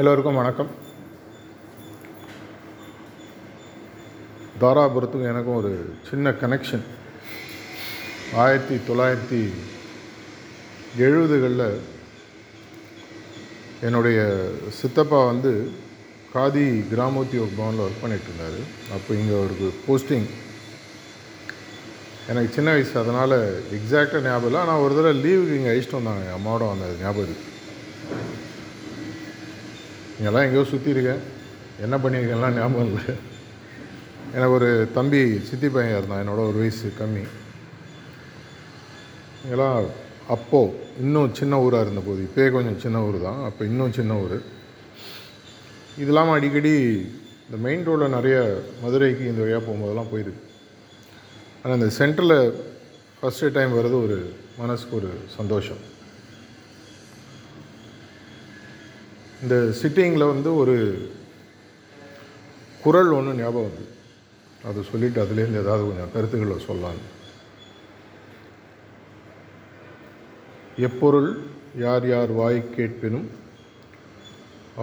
எல்லோருக்கும் வணக்கம். தாராபுரத்துக்கும் எனக்கும் ஒரு சின்ன கனெக்ஷன் ஆயிரத்தி தொள்ளாயிரத்தி எழுபதுகளில் என்னுடைய சித்தப்பா வந்து காதி கிராமோத்தியோக் பவனில் ஒர்க் பண்ணிகிட்ருந்தார் இருந்தார் அப்போ இங்கே அவருக்கு போஸ்டிங் எனக்கு சின்ன வயசு அதனால் எக்ஸாக்டாக ஞாபகம் இல்லை. ஆனால் ஒரு தடவை லீவுக்கு இங்கே அழிச்சிட்டு வந்தாங்க. என் அம்மாவோட வந்தது ஞாபகம் இருக்குது இங்கெல்லாம் எங்கேயோ சுற்றிருக்கேன் என்ன பண்ணியிருக்கேன்லாம் ஞாபகம் இல்லை. எனக்கு ஒரு தம்பி சித்தி பையன் இருந்தான்? என்னோட ஒரு வயசு கம்மி. இங்கெல்லாம் அப்போது இன்னும் சின்ன ஊராக இருந்தபோது இப்போயே கொஞ்சம் சின்ன ஊர் தான். அப்போ இன்னும் சின்ன ஊர். இது இல்லாமல் அடிக்கடி இந்த மெயின் ரோடில் நிறைய மதுரைக்கு இந்த வழியாக போகும்போதெல்லாம் போயிருக்கு. ஆனால் இந்த சென்டரில் ஃபஸ்ட்டு டைம் வர்றது ஒரு மனசுக்கு ஒரு சந்தோஷம். இந்த சிட்டிங்கில் வந்து ஒரு குரல் ஒன்று ஞாபகம் வருது. அதை சொல்லிவிட்டு அதுலேருந்து ஏதாவது கொஞ்சம் கருத்துக்களை சொல்லலாம். எப்பொருள் யார் யார் வாய் கேட்பினும்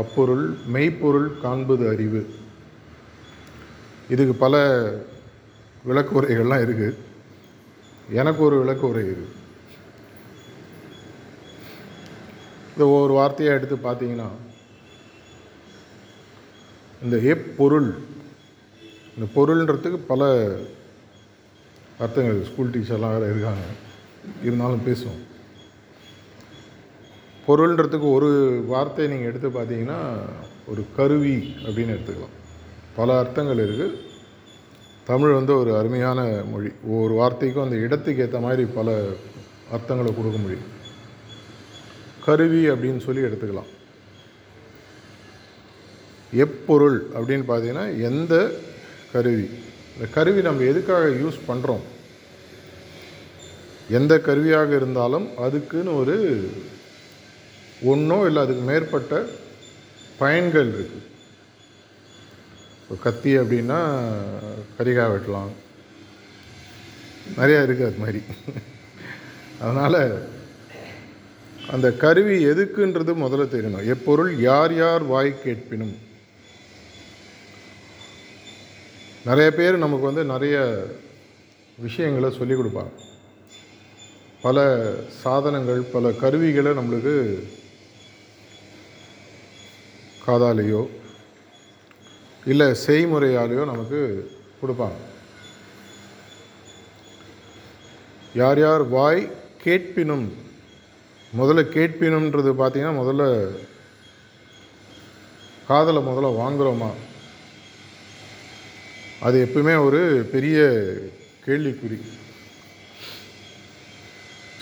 அப்பொருள் மெய்ப்பொருள் காண்பது அறிவு. இதுக்கு பல விளக்குரைகள்லாம் இருக்குது எனக்கு ஒரு விளக்குரை இருக்குது இந்த ஒவ்வொரு வார்த்தையாக எடுத்து பார்த்தீங்கன்னா இந்த எப்பொருள் இந்த பொருள்ன்றதுக்கு பல அர்த்தங்கள் ஸ்கூல் டீச்சர்லாம் வேறு இருக்காங்க. இருந்தாலும் பேசுவோம். பொருள்ன்றதுக்கு ஒரு வார்த்தையை நீங்கள் எடுத்து பார்த்தீங்கன்னா ஒரு கருவி அப்படின்னு எடுத்துக்கலாம். பல அர்த்தங்கள் இருக்குது தமிழ் வந்து ஒரு அருமையான மொழி. ஒவ்வொரு வார்த்தைக்கும் அந்த இடத்துக்கு ஏற்ற மாதிரி பல அர்த்தங்களை கொடுக்க முடியும். கருவி அப்படின்னு சொல்லி எடுத்துக்கலாம். எப்பொருள் அப்படின்னு பார்த்தீங்கன்னா எந்த கருவி? இந்த கருவி நம்ம எதுக்காக யூஸ் பண்ணுறோம் எந்த கருவியாக இருந்தாலும் அதுக்குன்னு ஒரு ஒன்றோ இல்லை அதுக்கு மேற்பட்ட பயன்கள் இருக்குது இப்போ கத்தி அப்படின்னா கரிகா வெட்டலாம். நிறையா இருக்குது அது மாதிரி. அதனால் அந்த கருவி எதுக்குன்றது முதல்ல தெரியணும் எப்பொருள் யார் யார் வாய் கேட்பினும். நிறைய பேர் நமக்கு வந்து நிறைய விஷயங்களை சொல்லிக் கொடுப்பாங்க. பல சாதனங்கள் பல கருவிகளை நம்மளுக்கு காதாலேயோ இல்லை செய்முறையாலேயோ நமக்கு கொடுப்பாங்க. யார் யார் வாய் கேட்பினும் முதல்ல கேட்பினுன்றது பார்த்தீங்கன்னா முதல்ல காதலை முதல்ல வாங்குகிறோமா அது எப்பவுமே ஒரு பெரிய கேள்விக்குறி.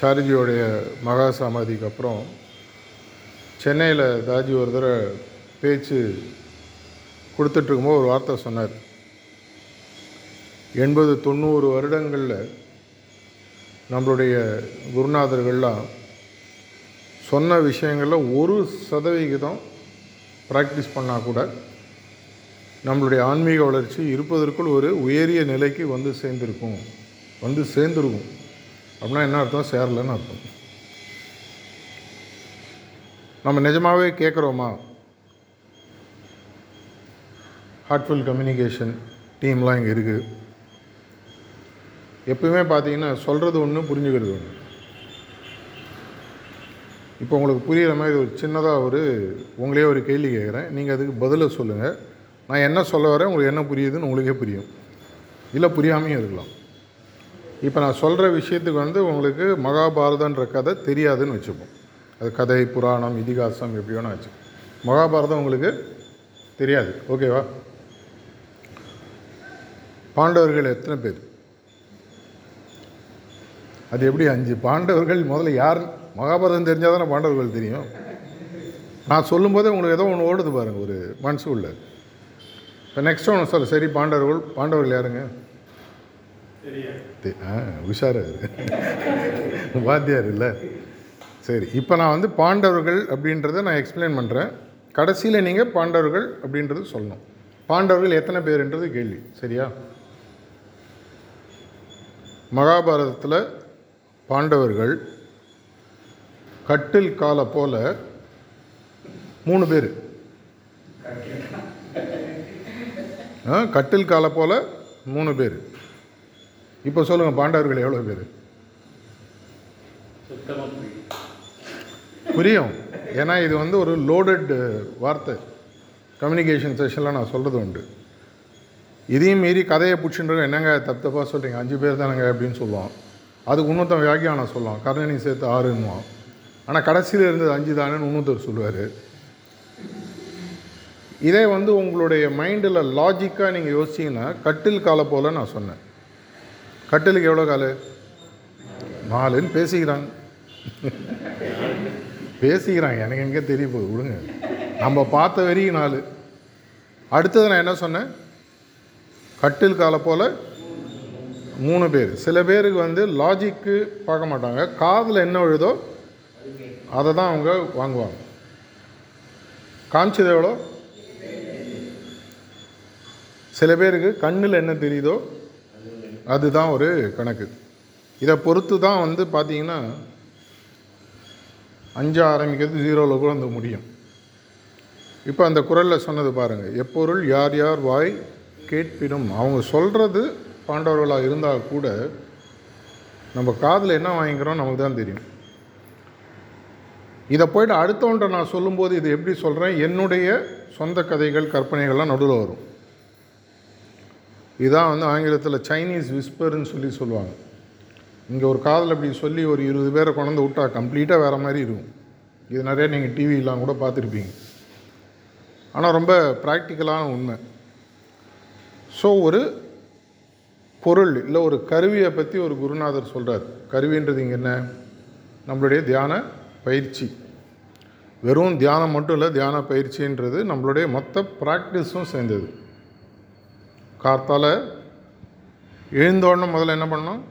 சாரிஜியோடைய மகா சமாதிக்கு அப்புறம் சென்னையில் தாஜி ஒரு தடவை பேச்சு கொடுத்துட்ருக்கும்போது ஒரு வார்த்தை சொன்னார். எண்பது தொண்ணூறு வருடங்களில் நம்மளுடைய குருநாதர்கள்லாம் சொன்ன விஷயங்களில் ஒரு சதவிகிதம் ப்ராக்டிஸ் பண்ணால் கூட நம்மளுடைய ஆன்மீக வளர்ச்சி இருப்பதற்குள் ஒரு உயரிய நிலைக்கு வந்து சேர்ந்துருக்கும். வந்து சேர்ந்துருக்கும். அப்படின்னா என்ன அர்த்தம்? சேரலன்னு அர்த்தம். நம்ம நிஜமாகவே கேட்குறோமா? ஹார்ட்ஃபுல் கம்யூனிகேஷன் டீம்லாம் இங்கே இருக்குது எப்பவுமே பார்த்தீங்கன்னா சொல்கிறது ஒன்று புரிஞ்சுக்கிறது ஒன்று இப்போ உங்களுக்கு புரிகிற மாதிரி ஒரு சின்னதாக ஒரு உங்களே ஒரு கேள்வி கேட்குறேன். நீங்கள் அதுக்கு பதிலை சொல்லுங்கள் நான் என்ன சொல்ல வரேன் உங்களுக்கு என்ன புரியுதுன்னு உங்களுக்கே புரியும். இல்லை புரியாமையும் இருக்கலாம். இப்போ நான் சொல்கிற விஷயத்துக்கு வந்து உங்களுக்கு மகாபாரதன்ற கதை தெரியாதுன்னு வச்சுப்போம். அது கதை புராணம் இதிகாசம் எப்படி வேணால் வச்சு மகாபாரதம் உங்களுக்கு தெரியாது. ஓகேவா பாண்டவர்கள் எத்தனை பேர்? அது எப்படி அஞ்சு பாண்டவர்கள்? முதல்ல யார் மகாபாரதம் தெரிஞ்சால் தானே பாண்டவர்கள் தெரியும். நான் சொல்லும்போதே உங்களுக்கு ஏதோ ஒன்று ஓடுது பாருங்கள் ஒரு மனசுக்குள்ள. இப்போ நெக்ஸ்ட் ஒன்று சொல்ல சரி பாண்டவர்கள் பாண்டவர்கள் யாருங்க? ஆ உஷாரு வாத்தியார் இல்லை. சரி இப்போ நான் வந்து பாண்டவர்கள் அப்படின்றத நான் எக்ஸ்பிளைன் பண்ணுறேன் கடைசியில் நீங்கள் பாண்டவர்கள் அப்படின்றது சொல்லணும். பாண்டவர்கள் எத்தனை பேருன்றது கேள்வி சரியா? மகாபாரதத்தில் பாண்டவர்கள் கட்டில் காலை போல மூணு பேர். கட்டில் காலை போல் மூணு பேர். இப்போ சொல்லுங்கள் பாண்டவர்கள் எவ்வளோ பேர்? புரியும். ஏன்னா இது வந்து ஒரு லோடட் வார்த்தை. கம்யூனிகேஷன் செஷனில் நான் சொல்கிறது உண்டு. இதையும் மீறி கதையை பிடிச்சின்றோம் என்னங்க தப்பு தப்பாக சொல்கிறீங்க அஞ்சு பேர் தானங்க அப்படின்னு சொல்லுவான். அதுக்கு இன்னொருத்தன் வியாக்கியானம் சொல்லுவான். கர்ணனையும் சேர்த்து ஆறுன்னுவான். ஆனால் கடைசியில் இருந்தது அஞ்சு தானேன்னு இன்னொருத்தர் சொல்லுவார். இதே வந்து உங்களுடைய மைண்டில் லாஜிக்காக நீங்கள் யோசிச்சிங்கன்னா கட்டில் காலை போல் நான் சொன்னேன். கட்டிலுக்கு எவ்வளோ காலு? நாலுன்னு பேசிக்கிறாங்க. பேசிக்கிறாங்க. எனக்கு எங்கே தெரிய போகுது? விடுங்க. நம்ம பார்த்த வரைக்கும் நாலு. அடுத்தது நான் என்ன சொன்னேன்? கட்டில் காலை போல் மூணு பேர். சில பேருக்கு வந்து லாஜிக்கு பார்க்க மாட்டாங்க. காதில் என்ன எழுதோ அதை தான் அவங்க வாங்குவாங்க. காமிச்சது எவ்வளோ? சில பேருக்கு கண்ணில் என்ன தெரியுதோ அதுதான் ஒரு கணக்கு. இதை பொறுத்து தான் வந்து பார்த்தீங்கன்னா அஞ்சு ஆரம்பிக்கிறது ஜீரோவில் கூட வந்து முடியும். இப்போ அந்த குரலில் சொன்னது பாருங்கள் எப்பொருள் யார் யார் வாய் கேட்பினும். அவங்க சொல்கிறது பாண்டவர்களாக இருந்தால் கூட நம்ம காதில் என்ன வாங்கிக்கிறோம் நமக்கு தான் தெரியும். இதை போயிட்டு அடுத்தவன்ட்ட நான் சொல்லும்போது இது எப்படி சொல்கிறேன் என்னுடைய சொந்த கதைகள் கற்பனைகள்லாம் நடுவில் வரும். இதான் வந்து ஆங்கிலத்தில் சைனீஸ் விஸ்பர்னு சொல்லி சொல்லுவாங்க. இங்கே ஒரு காதல் அப்படி சொல்லி ஒரு இருபது பேரை கொண்டு விட்டா கம்ப்ளீட்டாக வேறு மாதிரி இருக்கும். இது நிறைய நீங்கள் டிவியெலாம் கூட பார்த்துருப்பீங்க. ஆனால் ரொம்ப ப்ராக்டிக்கலான உண்மை. ஸோ ஒரு பொருள் இல்லை ஒரு கருவியை பற்றி ஒரு குருநாதர் சொல்கிறார் கருவின்றது இங்கே என்ன? நம்மளுடைய தியான பயிற்சி. வெறும் தியானம் மட்டும் இல்லை தியான பயிற்சின்றது நம்மளுடைய மொத்த ப்ராக்டிஸும் சேர்ந்தது. கார்த்தால எழுந்தோடனே முதல்ல என்ன பண்ணணும்?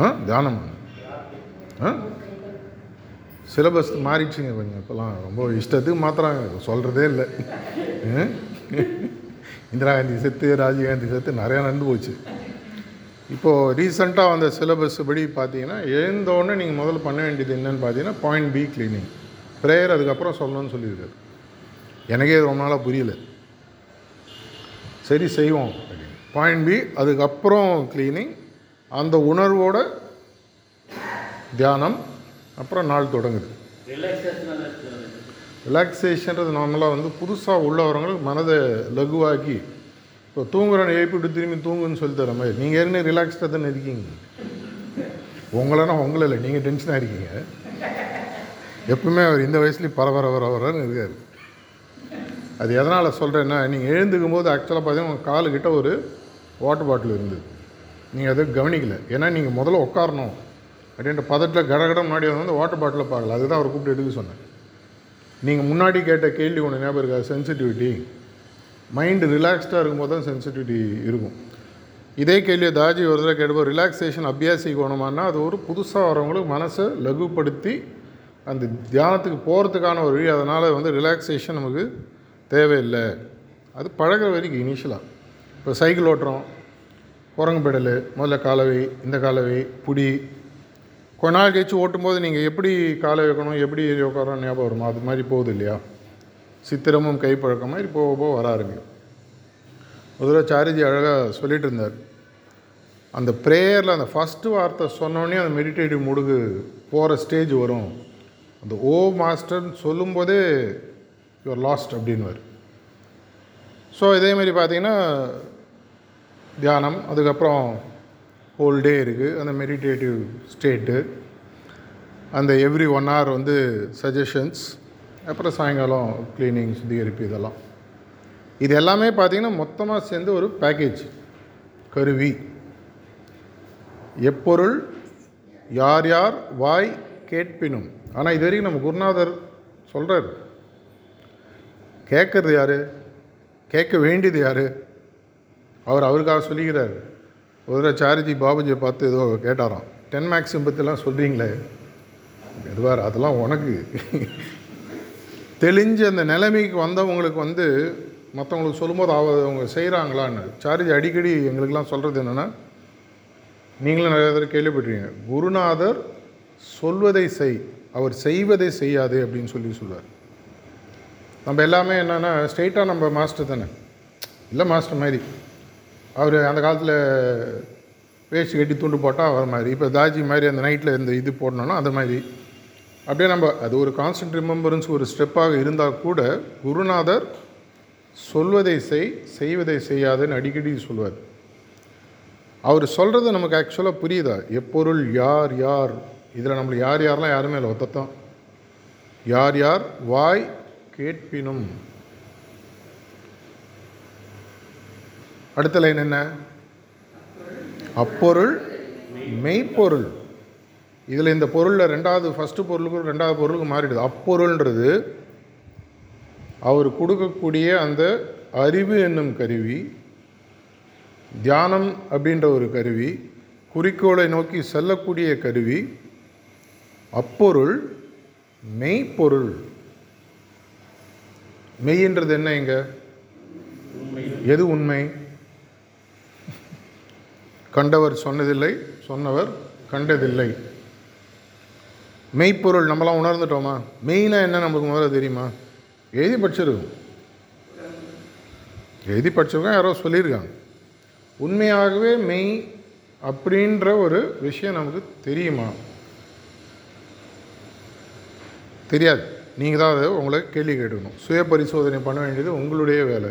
ஆ தியானம் ஆ? சிலபஸ் மாறிடுச்சுங்க கொஞ்சம் இப்போலாம் ரொம்ப இஷ்டத்துக்கு மாற்றுறாங்க சொல்கிறதே இல்லை. இந்திரா காந்தி செத்து ராஜீவ்காந்தி செத்து நிறையா நடந்து போச்சு. இப்போது ரீசெண்டாக வந்த சிலபஸ் படி பார்த்தீங்கன்னா எழுந்தோடனே நீங்கள் முதல்ல பண்ண வேண்டியது என்னென்னு பார்த்தீங்கன்னா பாயிண்ட் பி கிளீனிங் ப்ரேயர் அதுக்கப்புறம் சொல்லணும்னு சொல்லியிருக்காரு. எனக்கே இது ரொம்ப நாளாக புரியல. சரி செய்வோம் பாயிண்ட் பி அதுக்கப்புறம் க்ளீனிங் அந்த உணர்வோட தியானம் அப்புறம் நாள் தொடங்குது. ரிலாக்ஸேஷன்றது நார்மலாக வந்து புதுசாக உள்ளவங்களுக்கு மனதை லகுவாக்கி இப்போ தூங்குறேன் எழுப்பிட்டு திரும்பி தூங்குன்னு சொல்லி தர மாதிரி. நீங்கள் ஏற்கனவே ரிலாக்ஸ்டாக தானே இருக்கீங்க. உங்களெல்லாம் உங்களை இல்லை நீங்கள் டென்ஷனாக இருக்கீங்க. எப்பவுமே அவர் இந்த வயசுலேயும் பரவர வர இருக்கார். அது எதனால் சொல்கிறேன்னா நீங்கள் எழுந்துக்கும் போது ஆக்சுவலாக பார்த்தீங்கன்னா உங்கள் காலுக்கிட்ட ஒரு வாட்டர் பாட்டில் இருந்தது. நீங்கள் அதை கவனிக்கலை. ஏன்னா நீங்கள் முதல்ல உட்காரணும். அப்படின்ற பதட்டில் கடகடம் முன்னாடி வந்து வாட்டர் பாட்டிலை பார்க்கல. அதுதான் அவர் கூப்பிட்டு எடுக்க சொன்னேன். நீங்கள் முன்னாடி கேட்ட கேள்வி ஒன்று ஞாபகம் இருக்கா? சென்சிட்டிவிட்டி மைண்டு ரிலாக்ஸ்டாக இருக்கும்போது தான் சென்சிட்டிவிட்டி இருக்கும். இதே கேள்வியை தாஜி ஒரு தடவை கேட்டப்போ ரிலாக்ஸேஷன் அபியாசிக்கணுமானா அது ஒரு புதுசாக வரவங்களுக்கு மனசை லகுப்படுத்தி அந்த தியானத்துக்கு போகிறதுக்கான ஒரு வழி அதனால் வந்து ரிலாக்ஸேஷன் நமக்கு தேவையில்லை. அது பழகுற வரைக்கும் இனிஷியலாக இப்போ சைக்கிள் ஓட்டுறோம். குரங்கு பெடலு முதல்ல காலவை இந்த காலவை புடி. கொஞ்ச நாள் கழிச்சு ஓட்டும்போது நீங்கள் எப்படி காலை வைக்கணும் எப்படி ஏறி உட்காரணும் ஞாபகம் வருமா? அது மாதிரி போகுது இல்லையா? சித்திரமும் கைப்பழக்கம் மாதிரி போக போக வர ஆரம்பிக்கும். முதல்ல சாரிஜி அழகாக சொல்லிகிட்டு இருந்தார். அந்த ப்ரேயரில் அந்த ஃபஸ்ட்டு வார்த்தை சொன்னோடனே அந்த மெடிடேட்டிவ் முடுகு போகிற ஸ்டேஜ் வரும். அந்த ஓ மாஸ்டர்னு சொல்லும்போதே யுவர் லாஸ்ட் அப்படின்வார் ஸோ இதேமாரி பார்த்தீங்கன்னா தியானம் அதுக்கப்புறம் ஹோல் டே இருக்குது அந்த மெடிடேட்டிவ் ஸ்டேட்டு அந்த எவ்ரி ஒன் ஹவர் வந்து சஜஷன்ஸ் அப்புறம் சாயங்காலம் க்ளீனிங் சுத்திகரிப்பு இதெல்லாம். இது எல்லாமே பார்த்தீங்கன்னா மொத்தமாக சேர்ந்து ஒரு பேக்கேஜ் கருவி. எப்பொருள் யார் யார் வாய் கேட்பினும். ஆனால் இது வரைக்கும் நம்ம குருநாதர் சொல்கிறார் கேட்கறது யார்? கேட்க வேண்டியது யார்? அவர் அவருக்காக சொல்லிக்கிறார். ஒரு தடவை சாரிஜி பாபுஜியை பார்த்து ஏதோ கேட்டாராம். டென் மேக்ஸிம் பற்றிலாம் சொல்கிறீங்களே எதுவார் அதெல்லாம் உனக்கு. தெளிஞ்சு அந்த நிலைமைக்கு வந்தவங்களுக்கு வந்து மற்றவங்களுக்கு சொல்லும்போது அவ அவங்க செய்கிறாங்களான்னு சாரிஜி அடிக்கடி எங்களுக்கெல்லாம் சொல்கிறது என்னென்னா நீங்களும் நிறைய தடவை கேள்விப்பட்டிருக்கீங்க. குருநாதர் சொல்வதை செய். அவர் செய்வதை செய்யாதே அப்படின்னு சொல்லி சொல்லுவார் நம்ம எல்லாமே என்னென்னா ஸ்ட்ரெயிட்டாக நம்ம மாஸ்டர் தானே. இல்லை மாஸ்டர் மாதிரி. அவர் அந்த காலத்தில் வேஸ்ட் கட்டி துண்டு போட்டால் அவர் மாதிரி. இப்போ தாஜி மாதிரி அந்த நைட்டில் இந்த இது போடணுன்னா அது மாதிரி. அப்படியே நம்ம அது ஒரு கான்ஸ்டன்ட் ரிமெம்பரன்ஸ் ஒரு ஸ்டெப்பாக இருந்தால் கூட குருநாதர் சொல்வதை செய் செய்வதை செய்யாதுன்னு அடிக்கடி சொல்லுவார் அவர் சொல்கிறது நமக்கு ஆக்சுவலாக புரியுதா? எப்பொருள் யார் யார்? இதில் நம்மளுக்கு யார் யாரெல்லாம் யாருமே இல்லை ஒத்தத்தம் யார் யார் வாய் கேட்பினும். அடுத்த லைன் என்ன? அப்பொருள் மெய்ப்பொருள். இதில் இந்த பொருளில் ரெண்டாவது ஃபஸ்ட்டு பொருளுக்கும் ரெண்டாவது பொருளுக்கு மாறிடுது. அப்பொருள்ன்றது அவர் கொடுக்கக்கூடிய அந்த அறிவு என்னும் கருவி தியானம் அப்படின்ற ஒரு கருவி குறிக்கோளை நோக்கி செல்லக்கூடிய கருவி அப்பொருள் மெய்ப்பொருள். மெய்ன்றது என்ன இங்க? எது உண்மை? கண்டவர் சொன்னதில்லை சொன்னவர் கண்டதில்லை. மெய்ப்பொருள் நம்மளாம் உணர்ந்துட்டோமா? மெய்னா என்ன நமக்கு முதல்ல தெரியுமா? எழுதி படிச்சிருக்கோம். எழுதி படிச்சவங்க யாரோ சொல்லியிருக்காங்க. உண்மையாகவே மெய் அப்படின்ற ஒரு விஷயம் நமக்கு தெரியுமா? தெரியாது. நீங்கள் தான் அதை உங்களை கேள்வி கேட்டுக்கணும். சுய பரிசோதனை பண்ண வேண்டியது உங்களுடைய வேலை.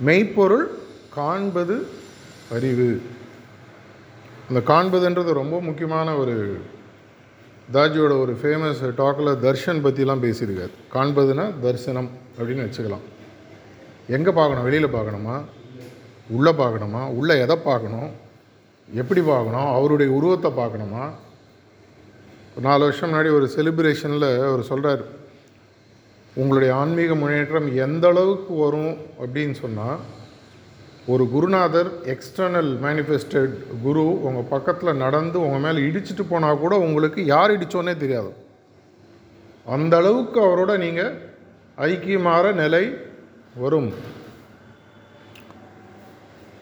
மெய்ப்பொருள் காண்பது அறிவு. அந்த காண்பதுன்றது ரொம்ப முக்கியமான ஒரு தாஜியோட ஒரு ஃபேமஸ் டாக்கில் தர்ஷன் பற்றிலாம் பேசியிருக்காரு. காண்பதுன்னா தரிசனம் அப்படின்னு வச்சுக்கலாம். எங்கே பார்க்கணும்? வெளியில் பார்க்கணுமா? உள்ளே பார்க்கணுமா? உள்ளே எதை பார்க்கணும்? எப்படி பார்க்கணும்? அவருடைய உருவத்தை பார்க்கணுமா? ஒரு நாலு வருஷம் முன்னாடி ஒரு செலிப்ரேஷனில் அவர் சொல்கிறார் உங்களுடைய ஆன்மீக முன்னேற்றம் எந்த அளவுக்கு வரும்? அப்படின்னு சொன்னால் ஒரு குருநாதர் எக்ஸ்டர்னல் மேனிஃபெஸ்டட் குரு உங்கள் பக்கத்தில் நடந்து உங்கள் மேலே இடிச்சிட்டு போனால் கூட உங்களுக்கு யார் இடித்தோன்னே தெரியாது. அந்த அளவுக்கு அவரோட நீங்கள் ஐக்கியமாற நிலை வரும்.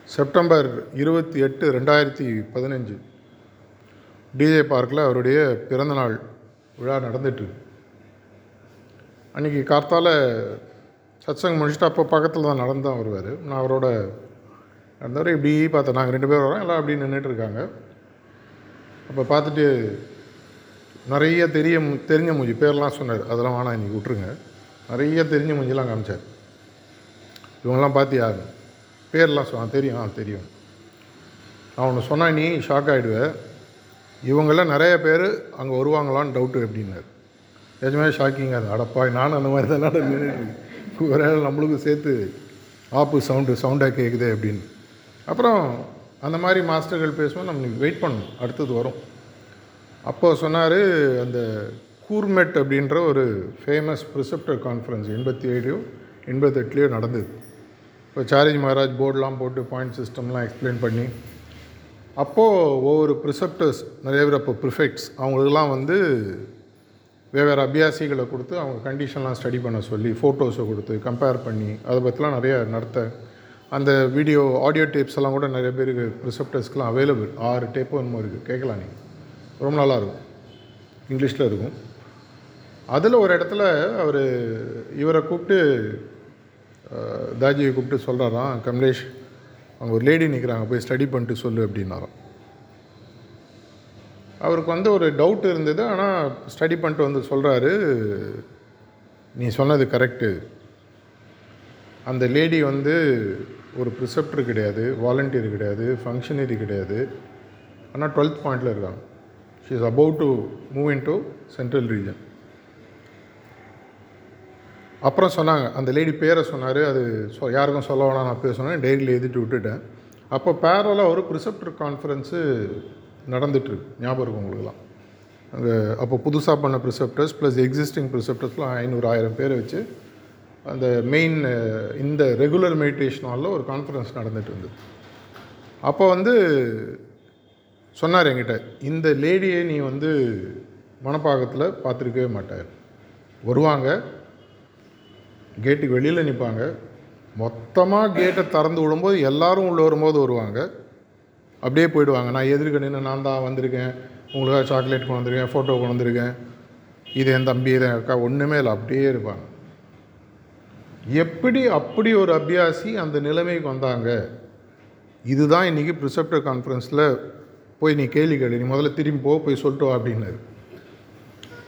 செப்டம்பர் இருபத்தி எட்டு ரெண்டாயிரத்தி பதினஞ்சு. டிஜே பார்க்கில் அவருடைய பிறந்தநாள் விழா நடந்துட்டு. அன்றைக்கி கார்த்தால சத்சங் முடிச்சுட்டு அப்போ பக்கத்தில் தான் நடந்து தான் வருவார். நான் அவரோட நடந்தவர் இப்படி பார்த்தேன். நாங்கள் ரெண்டு பேரும் வரோம். எல்லாம் அப்படி நின்றுட்டு இருக்காங்க. அப்போ பார்த்துட்டு நிறைய தெரிய தெரிஞ்ச மூஞ்சி பேர்லாம் சொன்னார். அதெல்லாம் வேணாம் இன்னைக்கு விட்ருங்க நிறைய தெரிஞ்ச மூஞ்சிலாம் காமிச்சார். இவங்கெல்லாம் பார்த்தியா பேர்லாம் சொன்னான் தெரியும் ஆ தெரியும். நான் ஒன்று சொன்னால் நீ ஷாக் ஆகிடுவேன் இவங்கள நிறைய பேர் அங்கே வருவாங்களான்னு டவுட்டு எப்படின்னாரு. நிஜமே ஷாக்கிங்காக இருந்தது அடப்பா நானும் அந்த மாதிரி தான் நின்றுட்டு ஒரே ஆள் நம்மளுக்கும் சேர்த்து ஆப்பு சவுண்டு சவுண்டாக கேட்குதே அப்படின்னு. அப்புறம் அந்த மாதிரி மாஸ்டர்கள் பேசுவோம் நம்ம வெயிட் பண்ணணும். அடுத்தது வரும். அப்போது சொன்னார் அந்த கூர்மெட் அப்படின்ற ஒரு ஃபேமஸ் ப்ரிசெப்டர் கான்ஃபரன்ஸ் எண்பத்தி ஏழையோ எண்பத்தெட்டுலேயோ நடந்தது. இப்போ சாரிஜ் மகாராஜ் போர்டெலாம் போட்டு பாயிண்ட் சிஸ்டம்லாம் எக்ஸ்பிளைன் பண்ணி அப்போது ஒவ்வொரு ப்ரிசெப்டர்ஸ் நிறைய பேர் அப்போ ப்ரிஃபெக்ட்ஸ் அவங்களுக்கெல்லாம் வந்து வெவ்வேறு அபியாசிகளை கொடுத்து அவங்க கண்டிஷன்லாம் ஸ்டடி பண்ண சொல்லி ஃபோட்டோஸை கொடுத்து கம்பேர் பண்ணி அதை பற்றிலாம் நிறைய நடத்த. அந்த வீடியோ ஆடியோ டேப்ஸ் எல்லாம் கூட நிறைய பேருக்கு ப்ரிசெப்டர்ஸ்க்கெலாம் அவைலபிள் ஆறு டேப்போ என்னமோ இருக்குது கேட்கலாம் நீங்கள் ரொம்ப நல்லா இருக்கும். இங்கிலீஷில் இருக்கும். அதில் ஒரு இடத்துல அவர் இவரை கூப்பிட்டு தாஜியை கூப்பிட்டு சொல்கிறாராம் கமலேஷ். அங்கே ஒரு லேடி நிற்கிறாங்க போய் ஸ்டடி பண்ணிட்டு சொல்லு அப்படின்னாராம். அவருக்கு வந்து ஒரு டவுட் இருந்தது ஆனால் ஸ்டடி பண்ணிட்டு வந்து சொல்கிறாரு நீ சொன்னது கரெக்டு அந்த லேடி வந்து ஒரு ப்ரிசெப்டர் கிடையாது வாலண்டியர் கிடையாது ஃபங்க்ஷனரி கிடையாது. ஆனால் டுவெல்த் பாயிண்டில் இருக்காங்க. She is about to move in to central region அப்புறம் சொன்னாங்க அந்த லேடி பேரை சொன்னார் அது சொ யாருக்கும் சொல்ல வேணாம் நான் பேர் சொன்னேன் டைரியில் எழுதிட்டு விட்டுட்டேன். அப்போ பேரலாக ஒரு ப்ரிசெப்டர் கான்ஃபரன்ஸு நடந்துட்டுருக்கு ஞாபகம் இருக்கும் உங்களுக்குலாம் அங்கே அப்போ புதுசாக பண்ண ப்ரிசெப்டர்ஸ் ப்ளஸ் எக்ஸிஸ்டிங் ப்ரிசெப்டர்ஸ்லாம் ஐநூறு ஆயிரம் பேர் வச்சு அந்த மெயின் இந்த ரெகுலர் மெடிடேஷன் ஹாலில் ஒரு கான்ஃபரன்ஸ் நடந்துட்டு இருந்தது. அப்போ வந்து சொன்னார் என்கிட்ட இந்த லேடியை நீ வந்து மணப்பாக்கத்தில் பார்த்துருக்கவே மாட்டார் வருவாங்க கேட்டுக்கு வெளியில் நிற்பாங்க மொத்தமாக கேட்டை திறந்து விடும்போது எல்லாரும் உள்ளே வரும்போது வருவாங்க. அப்படியே போயிடுவாங்க. நான் எதிர்க்க நின்று நான் தான் வந்திருக்கேன். உங்களுக்காக சாக்லேட் கொண்டு வந்திருக்கேன் ஃபோட்டோ கொண்டு வந்திருக்கேன். இது என் தம்பி இது அக்கா ஒன்றுமே இல்லை. அப்படியே இருப்பாங்க. எப்படி அப்படி ஒரு அபியாசி அந்த நிலைமைக்கு வந்தாங்க? இதுதான் இன்றைக்கி ப்ரிசெப்டர் கான்ஃபரன்ஸில் போய் நீ கேள்வி கேளு. நீ முதல்ல திரும்பி போ போய் சொல்லிட்டு வா அப்படின்னாரு.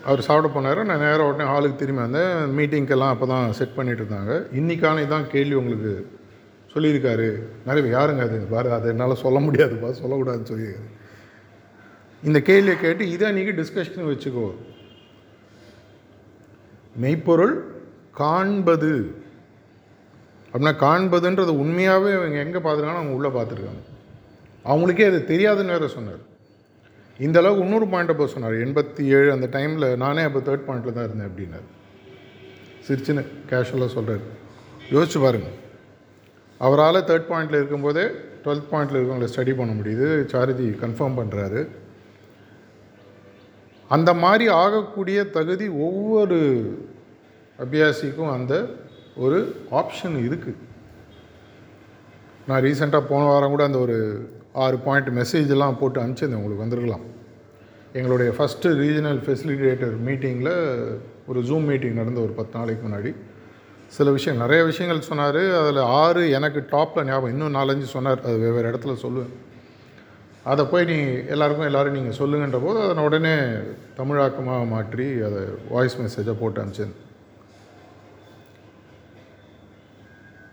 அவர் சாப்பிட போனார். நான் நேராக உடனே ஹாலுக்கு திரும்பி வந்தேன். மீட்டிங்க்கெல்லாம் அப்போ தான் செட் பண்ணிகிட்டு இருந்தாங்க. இன்றைக்கான இதான் கேள்வி உங்களுக்கு சொல்லியிருக்காரு. நிறைய யாருங்க அது? பாரு அதை என்னால் சொல்ல முடியாதுப்பா சொல்லக்கூடாதுன்னு சொல்லியிருக்காரு. இந்த கேள்வியை கேட்டு இதை நீங்கள் டிஸ்கஷன் வச்சுக்கோ. மெய்ப்பொருள் காண்பது. அப்படின்னா காண்பதுன்றது உண்மையாகவே அவங்க எங்கே பார்த்துருக்காங்க அவங்க உள்ளே பார்த்துருக்காங்க. அவங்களுக்கே அது தெரியாதுன்னு வேறு சொன்னார். இந்த அளவுக்கு இன்னொரு பாயிண்ட்டை அப்போ சொன்னார். எண்பத்தி ஏழு அந்த டைமில் நானே அப்போ தேர்ட் பாயிண்டில் தான் இருந்தேன் அப்படின்னாரு. சிரிச்சுன்னு கேஷுவலாக சொல்கிறார் யோசிச்சு பாருங்க. அவரால் தேர்ட் பாயிண்டில் இருக்கும்போதே டுவெல்த் பாயிண்டில் இருக்கவங்கள ஸ்டடி பண்ண முடியுது. சாரதி கன்ஃபார்ம் பண்ணுறாரு அந்த மாதிரி ஆகக்கூடிய தகுதி ஒவ்வொரு அபியாசிக்கும் அந்த ஒரு ஆப்ஷன் இருக்குது நான் ரீசெண்டாக போன வாரம் கூட அந்த ஒரு ஆறு பாயிண்ட் மெசேஜெல்லாம் போட்டு அனுப்பிச்சிருந்தேன். உங்களுக்கு வந்திருக்கலாம். எங்களுடைய ஃபஸ்ட்டு ரீஜனல் ஃபெசிலிட்டேட்டர் மீட்டிங்கில் ஒரு ஜூம் மீட்டிங் நடந்த ஒரு பத்து நாளைக்கு முன்னாடி. சில விஷயம் நிறைய விஷயங்கள் சொன்னார். அதில் ஆறு எனக்கு டாப்பில் ஞாபகம் இன்னும் நாலஞ்சு சொன்னார். அது வெவ்வேறு இடத்துல சொல்லுவேன். அதை போய் நீ எல்லாருக்கும் எல்லோரும் நீங்கள் சொல்லுங்கன்ற போது அதனை உடனே தமிழாக்கமாக மாற்றி அதை வாய்ஸ் மெசேஜாக போட்டு அனுப்பிச்சேன்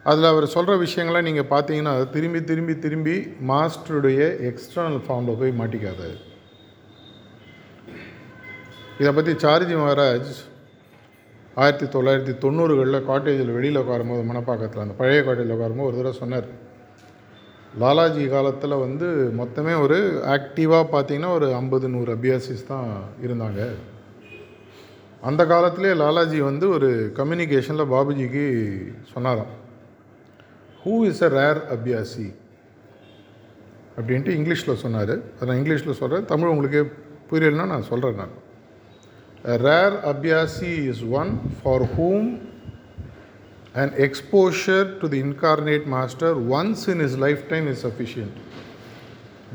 அதில் அவர் சொல்கிற விஷயங்களை நீங்கள் பார்த்தீங்கன்னா அது திரும்பி திரும்பி திரும்பி மாஸ்டருடைய எக்ஸ்டர்னல் ஃபார்மில் போய் மாட்டிக்காது. இதை பற்றி சார்ஜி மகாராஜ் ஆயிரத்தி தொள்ளாயிரத்தி தொண்ணூறுகளில் காட்டேஜில் வெளியில் உட்காரும்போது மணப்பாக்கத்தில் அந்த பழைய காட்டேஜில் உட்காரும்போது ஒரு தடவை சொன்னார். லாலாஜி காலத்தில் வந்து மொத்தமே ஒரு ஆக்டிவாக பார்த்தீங்கன்னா ஒரு ஐம்பது நூறு அபியாசிஸ் தான் இருந்தாங்க. அந்த காலத்திலே லாலாஜி வந்து ஒரு கம்யூனிகேஷனில் பாபுஜிக்கு சொன்னாராம். Who is a rare abhyasi அப்படின்ட்டு இங்கிலீஷில் சொன்னார். அதை நான் இங்கிலீஷில் சொல்கிறேன் தமிழ் உங்களுக்கே புரியலைன்னா நான் சொல்கிறேன் நான். Rare abhyasi is one for whom exposure to the incarnate master once in his lifetime is sufficient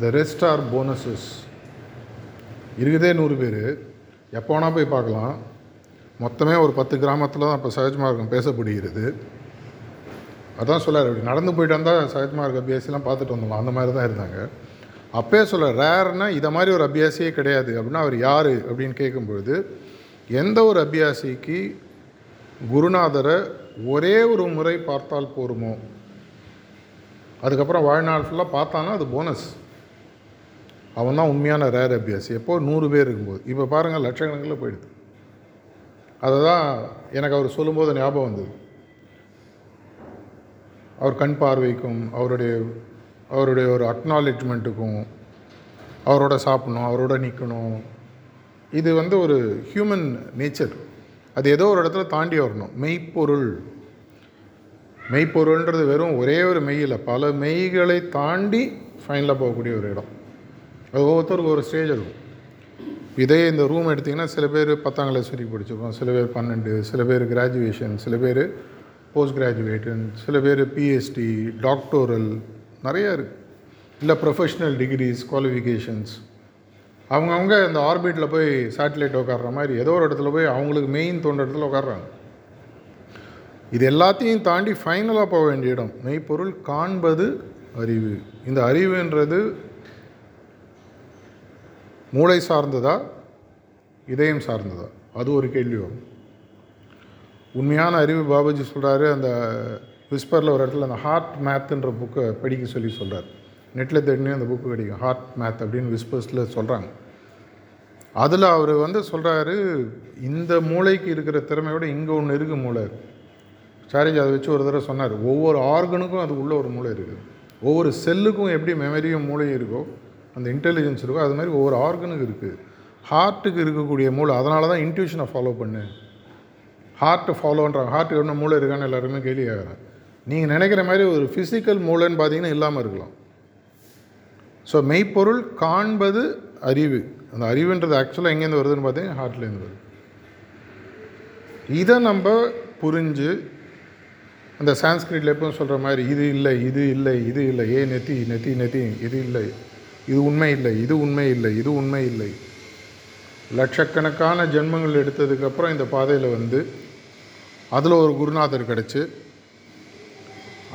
the rest are bonuses இருக்குதே நூறு பேர். எப்போ வேணால் போய் பார்க்கலாம். மொத்தமே ஒரு பத்து கிராமத்தில் தான் இப்போ இருக்கும் பேசப்படுகிறது. அதான் சொல்லார். இப்படி நடந்து போயிட்டு வந்தால் சகஜமார்க்க அபியாசிலாம் பார்த்துட்டு வந்தோம் அந்த மாதிரி தான் இருந்தாங்க. அப்பயே சொல்ல ரேர்னா இதை மாதிரி ஒரு அபியாசியே கிடையாது அப்படின்னா அவர் யார் அப்படின்னு கேட்கும்பொழுது எந்த ஒரு அபியாசிக்கு குருநாதரை ஒரே ஒரு முறை பார்த்தால் போருமோ? அதுக்கப்புறம் வாழ்நாள் ஃபுல்லாக பார்த்தானா? அது போனஸ் அவன் தான் உண்மையான ரேர் அபியாசி. எப்போ? நூறு பேர் இருக்கும்போது. இப்போ பாருங்கள் லட்சக்கணக்கில் போயிடுது. அதை தான் எனக்கு அவர் சொல்லும்போது ஞாபகம் வந்தது. அவர் கண் பார்வைக்கும் அவருடைய அவருடைய ஒரு அக்னாலேஜ்மெண்ட்டுக்கும் அவரோட சாப்பிடணும் அவரோட நிற்கணும். இது வந்து ஒரு ஹியூமன் நேச்சர் அது ஏதோ ஒரு இடத்துல தாண்டி வரணும். மெய்ப்பொருள். மெய்ப்பொருள்ன்றது வெறும் ஒரே ஒரு மெய் இல்லை. பல மெய்களை தாண்டி ஃபைனலாக போகக்கூடிய ஒரு இடம். அது ஒவ்வொருத்தருக்கும் ஒரு ஸ்டேஜ் இருக்கும். இதே இந்த ரூம் எடுத்திங்கன்னா சில பேர் பத்தாம் கிளாஸ் வரைக்கும் படிச்சிருக்கோம். சில பேர் பன்னெண்டு சில பேர் கிராஜுவேஷன் சில பேர் போஸ்ட் கிராஜுவேட்டன் சில பேர் பிஎஸ்டி டாக்டோரல் நிறையா இருக்குது இல்லை ப்ரொஃபஷ்னல் டிகிரிஸ் குவாலிஃபிகேஷன்ஸ் அவங்கவுங்க இந்த ஆர்பிட்டில் போய் சேட்டலைட் உட்கார்ற மாதிரி ஏதோ ஒரு இடத்துல போய் அவங்களுக்கு மெயின் தோன்ற இடத்துல உட்காடுறாங்க இது எல்லாத்தையும் தாண்டி ஃபைனலாக போக வேண்டிய இடம். மெய்ப்பொருள் காண்பது அறிவு. இந்த அறிவுன்றது மூளை சார்ந்ததா இதயம் சார்ந்ததா? அது ஒரு கேள்வி வரும். உண்மையான அறிவு பாபாஜி சொல்கிறாரு அந்த விஸ்பரில் ஒரு இடத்துல அந்த ஹார்ட் மேத்துன்ற புக்கை படிக்க சொல்லி சொல்கிறார் நெட்டில் தேடினே அந்த புக்கு கிடைக்கும். ஹார்ட் மேத் அப்படின்னு விஸ்பர்ஸில் சொல்கிறாங்க அதில் அவர் வந்து சொல்கிறாரு இந்த மூளைக்கு இருக்கிற திறமையோட இங்கே ஒன்று இருக்குது மூளை. சாரிஜி அதை வச்சு ஒரு தடவை சொன்னார். ஒவ்வொரு ஆர்கனுக்கும் அது உள்ள ஒரு மூளை இருக்குது ஒவ்வொரு செல்லுக்கும் எப்படி மெமரியும் மூளையும் இருக்கோ அந்த இன்டெலிஜென்ஸ் இருக்கோ அது மாதிரி ஒவ்வொரு ஆர்கனுக்கு இருக்குது ஹார்ட்டுக்கு இருக்கக்கூடிய மூளை. அதனால தான் இன்ட்யூஷனை ஃபாலோ பண்ணு. ஹார்ட்டை ஃபாலோன்றாங்க ஹார்ட் என்ன மூளை இருக்கான்னு எல்லாருமே கேள்வி கேட்குறேன் நீங்கள் நினைக்கிற மாதிரி ஒரு ஃபிசிக்கல் மூளைன்னு பார்த்தீங்கன்னா இல்லாமல் இருக்கலாம். ஸோ மெய்ப்பொருள் காண்பது அறிவு. அந்த அறிவுன்றது ஆக்சுவலாக எங்கேருந்து வருதுன்னு பார்த்தீங்கன்னா ஹார்ட்லேருந்து வருது. இதை நம்ம புரிஞ்சு அந்த சான்ஸ்கிரிட்டில் எப்பவும் சொல்கிற மாதிரி இது இல்லை இது இல்லை இது இல்லை ஏ நெத்தி நெத்தி நெத்தி இது இல்லை இது உண்மை இல்லை இது உண்மை இல்லை இது உண்மை இல்லை. லட்சக்கணக்கான ஜென்மங்கள் எடுத்ததுக்கப்புறம் இந்த பாதையில் வந்து அதில் ஒரு குருநாதர் கிடச்சி.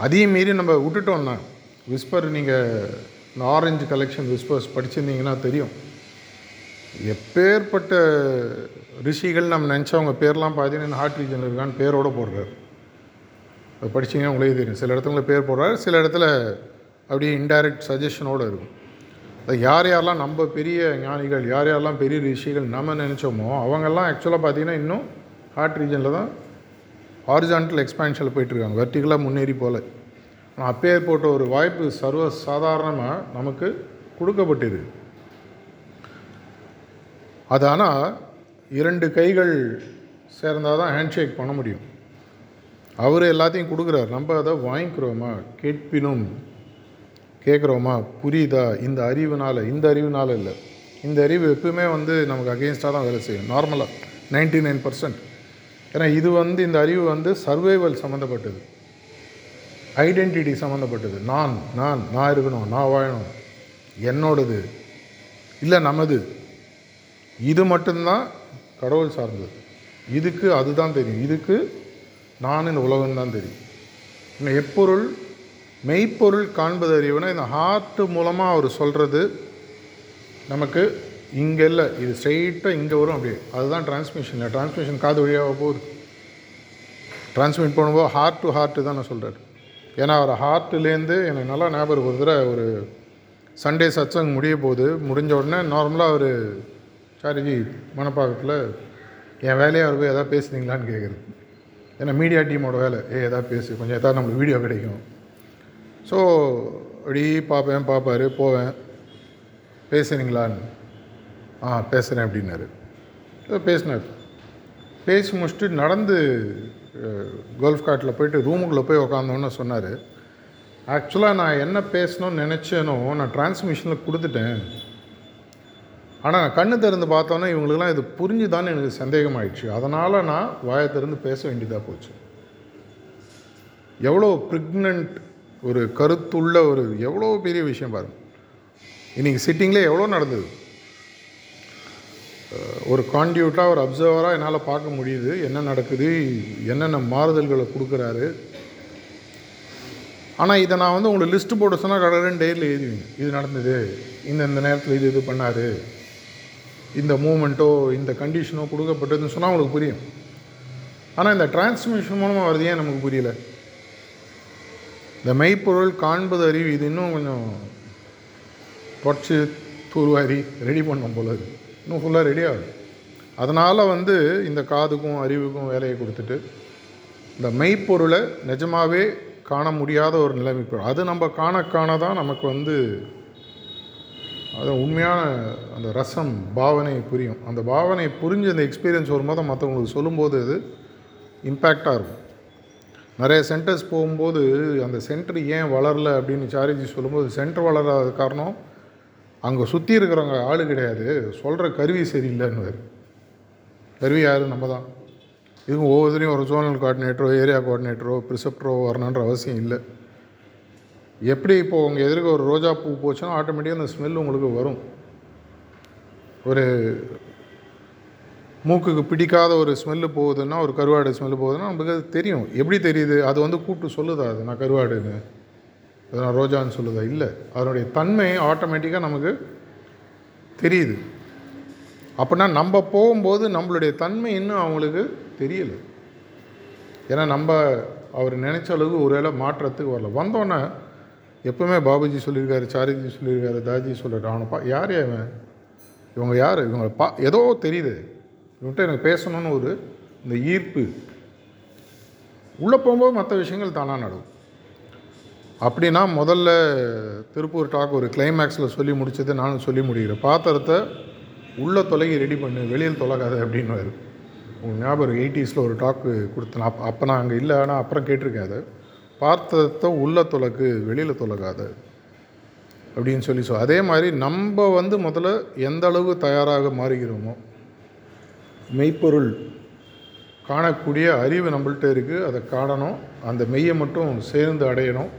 அதையும் மீறி நம்ம விட்டுட்டோம்னா விஸ்பர் நீங்கள் இந்த ஆரஞ்சு கலெக்ஷன் விஸ்பர்ஸ் படிச்சிருந்தீங்கன்னா தெரியும். எப்பேற்பட்ட ரிஷிகள் நம்ம நினச்சவங்க பேர்லாம் பார்த்தீங்கன்னா ஹார்ட் ரீஜனில் இருக்கான்னு பேரோடு போடுறாரு. அது படிச்சீங்கன்னா உங்களே தெரியும். சில இடத்துல பேர் போடுறாரு சில இடத்துல அப்படியே இன்டைரக்ட் சஜஷனோடு இருக்கும். அது யார் யாரெல்லாம் நம்ம பெரிய ஞானிகள் யார் யாரெல்லாம் பெரிய ரிஷிகள் நம்ம நினச்சோமோ அவங்கெல்லாம் ஆக்சுவலாக பார்த்தீங்கன்னா இன்னும் ஹார்ட் ரீஜனில் தான் ஹாரிசான்டல் எக்ஸ்பான்ஷனில் போயிட்டுருக்காங்க வெர்டிகலாக முன்னேறி போல. ஆனால் அப்பேர் போட்ட ஒரு வாய்ப்பு சர்வ சாதாரணமாக நமக்கு கொடுக்கப்பட்டிருக்கு அது ஆனால் இரண்டு கைகள் சேர்ந்தால் தான் ஹேண்ட்ஷேக் பண்ண முடியும். அவர் எல்லாத்தையும் கொடுக்குறார். நம்ம அதை வாங்கிக்கிறோமா? கேட்பினும். கேட்குறோமா? புரியுதா? இந்த அறிவுனால் இந்த அறிவுனால இல்லை. இந்த அறிவு எப்பவுமே வந்து நமக்கு அகெயின்ஸ்டாக தான் வேலை செய்யும். நார்மலாக நைன்டி நைன் பர்சன்ட் ஏன்னா இது வந்து இந்த அறிவு வந்து சர்வைவல் சம்மந்தப்பட்டது ஐடென்டிட்டி சம்மந்தப்பட்டது நான் நான் நான் இருக்கணும் நான் வாழணும். என்னோடது. இல்லை நமது. இது மட்டும்தான் கடவுள் சார்ந்தது. இதுக்கு அதுதான் தெரியும். இதுக்கு நான் இந்த உலகம் தான் தெரியும். இன்னும் எப்பொருள் மெய்ப்பொருள் காண்பது அறிவுனா இந்த ஹார்ட்டு மூலமாக அவர் சொல்கிறது நமக்கு இங்கே இல்லை இது ஸ்ட்ரெயிட்டாக இங்கே வரும் அப்படியே. அதுதான் டிரான்ஸ்மிஷன் டிரான்ஸ்மிஷன் காது வழியாக போகுது. டிரான்ஸ்மிட் பண்ணும்போது ஹார்ட் டு ஹார்ட்டு தான் நான் சொல்கிறார் ஏன்னா அவர் ஹார்ட்லேருந்து எனக்கு நல்லா ஞாபகம் ஒரு தடவை ஒரு சண்டே சத்சங் முடிய போகுது. முடிஞ்ச உடனே நார்மலாக அவர் சாரிஜி மனப்பாக்கத்தில் என் வேலையை அவர் போய் எதாவது பேசுனீங்களான்னு கேட்குறது ஏன்னா மீடியா டீமோட வேலை. ஏ எதாவது பேசு. கொஞ்சம் எதாவது நம்மளுக்கு வீடியோ கிடைக்கும். ஸோ அப்படி பார்ப்பேன் பார்ப்பாரு போவேன். பேசுனீங்களான்னு. ஆ பேசுகிறேன் அப்படின்னாரு. பேசினார். பேசி முடிச்சுட்டு நடந்து கோல்ஃப் கார்ட்டில் போயிட்டு ரூமுக்குள்ளே போய் உக்காந்தோன்னு சொன்னார். ஆக்சுவலாக நான் என்ன பேசணும்னு நினச்சேனோ நான் டிரான்ஸ்மிஷனில் கொடுத்துட்டேன். ஆனால் நான் கண்ணு திறந்து பார்த்தோன்னே இவங்களுக்குலாம் இது புரிஞ்சுதான்னு எனக்கு சந்தேகமாயிடுச்சு. அதனால் நான் வாயை திறந்து பேச வேண்டியதாக போச்சு. எவ்வளோ ப்ரிக்னண்ட் ஒரு கருத்துள்ள ஒரு எவ்வளோ பெரிய விஷயம் பாருங்கள் இன்றைக்கி சிட்டிங்கில் எவ்வளோ நடந்தது? ஒரு கான்டியூட்டாக ஒரு அப்சர்வராக என்னால் பார்க்க முடியுது. என்ன நடக்குது? என்னென்ன மாறுதல்களை கொடுக்குறாரு? ஆனால் இதை நான் வந்து உங்களுக்கு லிஸ்ட்டு போட சொன்னால் கடற்கடன் டெய்லியில் எழுதுவீங்க. இது நடந்தது. இந்த இந்த நேரத்தில் இது இது பண்ணார். இந்த மூமெண்ட்டோ இந்த கண்டிஷனோ கொடுக்கப்பட்டதுன்னு சொன்னால் உங்களுக்கு புரியும். ஆனால் இந்த டிரான்ஸ்மிஷன் மூலமாக வருது ஏன் நமக்கு புரியல? இந்த மெய்ப்பொருள் காண்பது அறிவு இது இன்னும் கொஞ்சம் தொடச்சி தூர்வாரி ரெடி பண்ணோம் போல இருக்குது இன்னும் ஃபுல்லாக ரெடி ஆகும் அதனால் வந்து இந்த காதுக்கும் அறிவுக்கும் வேலையை கொடுத்துட்டு இந்த மெய்ப்பொருளை நிஜமாகவே காண முடியாத ஒரு நிலைமை அது நம்ம காண காண தான் நமக்கு வந்து அது உண்மையான அந்த ரசம் பாவனை புரியும். அந்த பாவனை புரிஞ்சு அந்த எக்ஸ்பீரியன்ஸ் வரும்போது மற்றவங்களுக்கு சொல்லும்போது அது இம்பேக்டாக இருக்கும். நிறைய சென்டர்ஸ் போகும்போது அந்த சென்டர் ஏன் வளரல அப்படின்னு சாரிஜி சொல்லும்போது சென்டர் வளராத காரணம் அங்கே சுற்றி இருக்கிறவங்க ஆள் கிடையாது. சொல்கிற கருவி சரியில்லைன்னு கருவி யார்? நம்ம தான் இதுவும் ஒவ்வொருத்தரையும் ஒரு ஜோனல் கோஆர்டினேட்டரோ ஏரியா கோஆர்டினேட்டரோ ப்ரிசெப்டரோ வரணுன்ற அவசியம் இல்லை. எப்படி இப்போது உங்கள் எதிர்க்க ஒரு ரோஜா பூ போச்சுன்னா ஆட்டோமேட்டிக்காக அந்த ஸ்மெல் உங்களுக்கு வரும். ஒரு மூக்குக்கு பிடிக்காத ஒரு ஸ்மெல்லு போகுதுன்னா ஒரு கருவாடு ஸ்மெல்லு போகுதுன்னா நமக்கு அது தெரியும். எப்படி தெரியுது? அது வந்து கூப்பிட்டு சொல்லுதா அது? நான் கருவாடுன்னு. இதை நான் ரோஜான்னு சொல்லுதா? இல்லை. அதனுடைய தன்மை ஆட்டோமேட்டிக்காக நமக்கு தெரியுது. அப்படின்னா நம்ம போகும்போது நம்மளுடைய தன்மை இன்னும் அவங்களுக்கு தெரியலை. ஏன்னா நம்ம அவர் நினைச்ச அளவுக்கு ஒருவேளை மாற்றத்துக்கு வரல. வந்தோன்னே எப்பவுமே பாபுஜி சொல்லியிருக்காரு சாரிஜி சொல்லியிருக்காரு தாஜி சொல்லியிருக்காரு அவனை பா யார் அவன் இவங்க யார்? இவங்க பா ஏதோ தெரியுது. இவன்கிட்ட எனக்கு பேசணும்னு ஒரு இந்த ஈர்ப்பு. உள்ளே போகும்போது மற்ற விஷயங்கள் தானாக நடக்கும். அப்படின்னா முதல்ல திருப்பூர் டாக் ஒரு கிளைமேக்ஸில் சொல்லி முடிச்சது நானும் சொல்லி முடிக்கிறேன். பாத்திரத்தை உள்ளே தொலைகி ரெடி பண்ணு வெளியில் தொலைக்காத அப்படின்னு உங்கள் ஞாபகம் எயிட்டிஸில் ஒரு டாக்கு கொடுத்தேன். அப்போ அப்போ நான் அங்கே இல்லை ஆனால் அப்புறம் கேட்டிருக்கேன் அதை. பாத்திரத்தை உள்ளே தொலைக்கு வெளியில் தொலைக்காத அப்படின்னு சொல்லி சொல் அதே மாதிரி நம்ம வந்து முதல்ல எந்த அளவு தயாராக மாறுகிறோமோ மெய்ப்பொருள் காணக்கூடிய அறிவு நம்மள்ட்ட இருக்குது அதை காணணும். அந்த மெய்யை மட்டும் சேர்ந்து அடையணும்.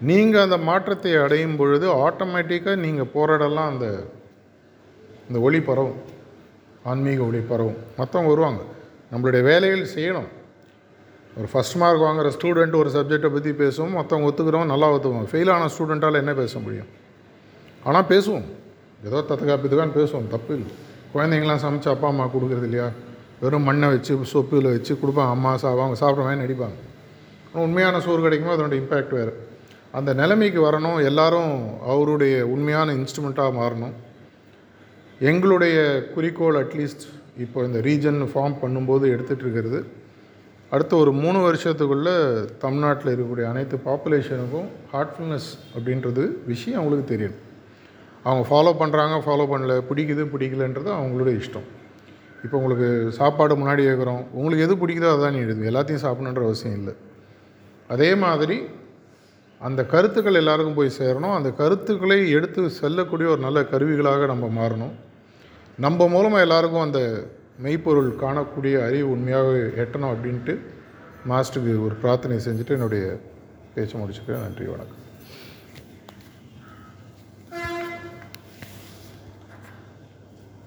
நீங்கள் அந்த மாற்றத்தை அடையும் பொழுது ஆட்டோமேட்டிக்காக நீங்கள் போராடலாம் அந்த இந்த ஒளி பரவும். ஆன்மீக ஒளி பரவும். மற்றவங்க வருவாங்க. நம்மளுடைய வேலைகள் செய்யணும். ஒரு ஃபஸ்ட் மார்க் வாங்குகிற ஸ்டூடெண்ட் ஒரு சப்ஜெக்டை பற்றி பேசுவோம் மற்றவங்க ஒத்துக்கிறவங்க நல்லா ஒத்துக்குவோம் ஃபெயில் ஆன ஸ்டூடெண்ட்டால் என்ன பேச முடியும்? ஆனால் பேசுவோம். ஏதோ தத்துக்காப்பித்துக்கான்னு பேசுவோம். தப்பு இல்லை. குழந்தைங்களாம் சமைச்சு அப்பா அம்மா கொடுக்குறது இல்லையா? வெறும் மண்ணை வச்சு சொப்பில் வச்சு கொடுப்பாங்க அம்மா சா அவங்க சாப்பிட்ற மாதிரி நடிப்பாங்க. உண்மையான சோறு கிடைக்குமோ அதனோட இம்பேக்ட் வேறு. அந்த நிலைமைக்கு வரணும். எல்லாரும் அவருடைய உண்மையான இன்ஸ்ட்ருமெண்ட்டாக மாறணும். எங்களுடைய குறிக்கோள் அட்லீஸ்ட் இப்போ இந்த ரீஜன் ஃபார்ம் பண்ணும்போது எடுத்துகிட்ருக்கிறது அடுத்து அடுத்த ஒரு மூணு வருஷத்துக்குள்ளே தமிழ்நாட்டில் இருக்கக்கூடிய அனைத்து பாப்புலேஷனுக்கும் ஹார்ட்ஃபுல்னஸ் அப்படின்றது விஷயம் அவங்களுக்கு தெரியும். அவங்க ஃபாலோ பண்ணுறாங்க ஃபாலோ பண்ணல. பிடிக்குது பிடிக்கலன்றது அவங்களுடைய இஷ்டம். இப்போ உங்களுக்கு சாப்பாடு முன்னாடி கேட்குறோம் உங்களுக்கு எது பிடிக்குதோ அதான் நீ எழுது எல்லாத்தையும் சாப்பிடணுன்ற அவசியம் இல்லை. அதே மாதிரி அந்த கருத்துக்கள் எல்லாருக்கும் போய் சேரணும். அந்த கருத்துக்களை எடுத்து செல்லக்கூடிய ஒரு நல்ல கருவிகளாக நம்ம மாறணும். நம்ம மூலமாக எல்லாருக்கும் அந்த மெய்ப்பொருள் காணக்கூடிய அறிவு உண்மையாக எட்டணும் அப்படின்ட்டு மாஸ்டருக்கு ஒரு பிரார்த்தனை செஞ்சுட்டு என்னுடைய பேச்சை முடிச்சுக்கிறேன். நன்றி வணக்கம்.